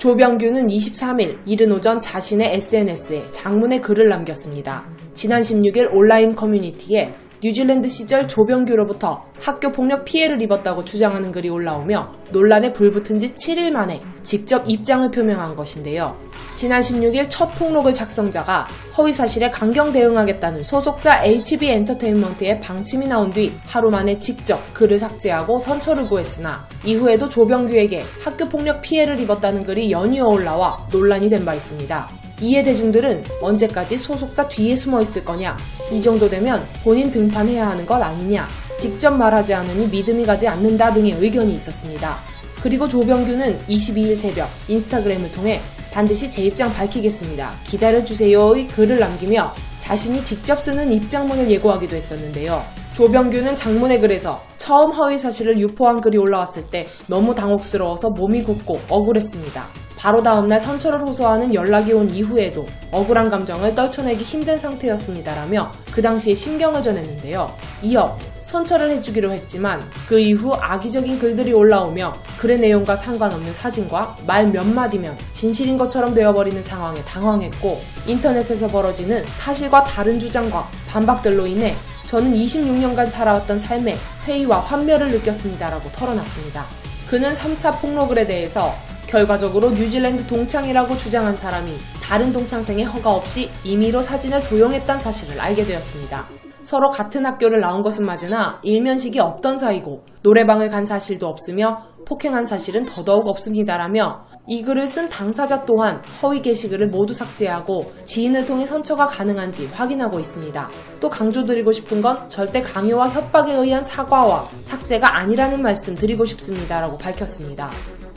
조병규는 23일 이른 오전 자신의 SNS에 장문의 글을 남겼습니다. 지난 16일 온라인 커뮤니티에 뉴질랜드 시절 조병규로부터 학교 폭력 피해를 입었다고 주장하는 글이 올라오며 논란에 불붙은 지 7일 만에 직접 입장을 표명한 것인데요. 지난 16일 첫 폭로글 작성자가 허위 사실에 강경 대응하겠다는 소속사 HB 엔터테인먼트의 방침이 나온 뒤 하루 만에 직접 글을 삭제하고 선처를 구했으나 이후에도 조병규에게 학교 폭력 피해를 입었다는 글이 연이어 올라와 논란이 된 바 있습니다. 이에 대중들은 언제까지 소속사 뒤에 숨어 있을 거냐? 이 정도 되면 본인 등판해야 하는 것 아니냐? 직접 말하지 않으니 믿음이 가지 않는다 등의 의견이 있었습니다. 그리고 조병규는 22일 새벽 인스타그램을 통해 반드시 제 입장 밝히겠습니다. 기다려주세요의 글을 남기며 자신이 직접 쓰는 입장문을 예고하기도 했었는데요. 조병규는 장문의 글에서 처음 허위 사실을 유포한 글이 올라왔을 때 너무 당혹스러워서 몸이 굳고 억울했습니다. 바로 다음날 선처를 호소하는 연락이 온 이후에도 억울한 감정을 떨쳐내기 힘든 상태였습니다라며 그 당시에 심경을 전했는데요. 이어 선처를 해주기로 했지만 그 이후 악의적인 글들이 올라오며 글의 내용과 상관없는 사진과 말 몇 마디면 진실인 것처럼 되어버리는 상황에 당황했고 인터넷에서 벌어지는 사실과 다른 주장과 반박들로 인해 저는 26년간 살아왔던 삶에 회의와 환멸을 느꼈습니다라고 털어놨습니다. 그는 3차 폭로글에 대해서 결과적으로 뉴질랜드 동창이라고 주장한 사람이 다른 동창생의 허가 없이 임의로 사진을 도용했다는 사실을 알게 되었습니다. 서로 같은 학교를 나온 것은 맞으나 일면식이 없던 사이고 노래방을 간 사실도 없으며 폭행한 사실은 더더욱 없습니다라며 이 글을 쓴 당사자 또한 허위 게시글을 모두 삭제하고 지인을 통해 선처가 가능한지 확인하고 있습니다. 또 강조드리고 싶은 건 절대 강요와 협박에 의한 사과와 삭제가 아니라는 말씀 드리고 싶습니다라고 밝혔습니다.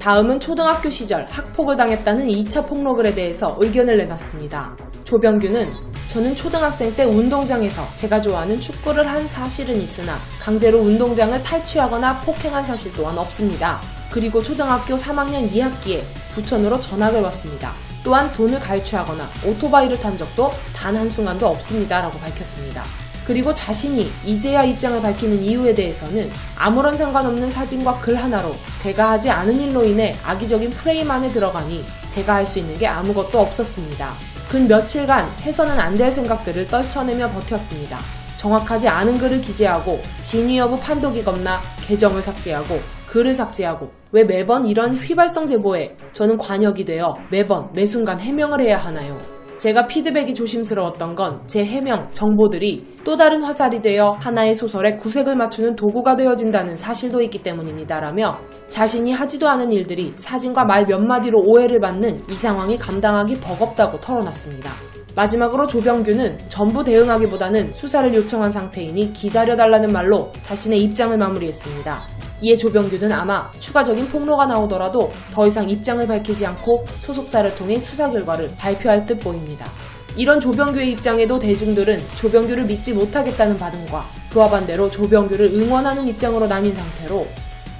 다음은 초등학교 시절 학폭을 당했다는 2차 폭로글에 대해서 의견을 내놨습니다. 조병규는 저는 초등학생 때 운동장에서 제가 좋아하는 축구를 한 사실은 있으나 강제로 운동장을 탈취하거나 폭행한 사실 또한 없습니다. 그리고 초등학교 3학년 2학기에 부천으로 전학을 왔습니다. 또한 돈을 갈취하거나 오토바이를 탄 적도 단 한순간도 없습니다. 라고 밝혔습니다. 그리고 자신이 이제야 입장을 밝히는 이유에 대해서는 아무런 상관없는 사진과 글 하나로 제가 하지 않은 일로 인해 악의적인 프레임 안에 들어가니 제가 할 수 있는 게 아무것도 없었습니다. 근 며칠간 해서는 안 될 생각들을 떨쳐내며 버텼습니다. 정확하지 않은 글을 기재하고 진위 여부 판독이 겁나 계정을 삭제하고 글을 삭제하고 왜 매번 이런 휘발성 제보에 저는 관역이 되어 매번 매 순간 해명을 해야 하나요? 제가 피드백이 조심스러웠던 건 제 해명, 정보들이 또 다른 화살이 되어 하나의 소설에 구색을 맞추는 도구가 되어진다는 사실도 있기 때문입니다라며 자신이 하지도 않은 일들이 사진과 말 몇 마디로 오해를 받는 이 상황이 감당하기 버겁다고 털어놨습니다. 마지막으로 조병규는 전부 대응하기보다는 수사를 요청한 상태이니 기다려달라는 말로 자신의 입장을 마무리했습니다. 이에 조병규는 아마 추가적인 폭로가 나오더라도 더 이상 입장을 밝히지 않고 소속사를 통해 수사 결과를 발표할 듯 보입니다. 이런 조병규의 입장에도 대중들은 조병규를 믿지 못하겠다는 반응과 그와 반대로 조병규를 응원하는 입장으로 나뉜 상태로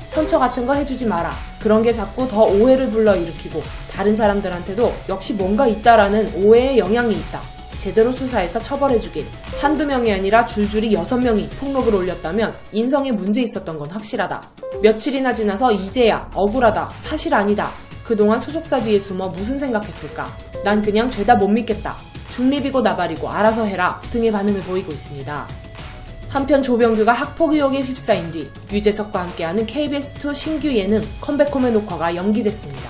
선처 같은 거 해주지 마라. 그런 게 자꾸 더 오해를 불러일으키고 다른 사람들한테도 역시 뭔가 있다라는 오해의 영향이 있다. 제대로 수사해서 처벌해주길. 한두 명이 아니라 줄줄이 여섯 명이 폭로글 올렸다면 인성에 문제 있었던 건 확실하다. 며칠이나 지나서 이제야 억울하다. 사실 아니다. 그동안 소속사 뒤에 숨어 무슨 생각했을까? 난 그냥 죄다 못 믿겠다. 중립이고 나발이고 알아서 해라 등의 반응을 보이고 있습니다. 한편 조병규가 학폭 의혹에 휩싸인 뒤 유재석과 함께하는 KBS2 신규 예능 컴백홈의 녹화가 연기됐습니다.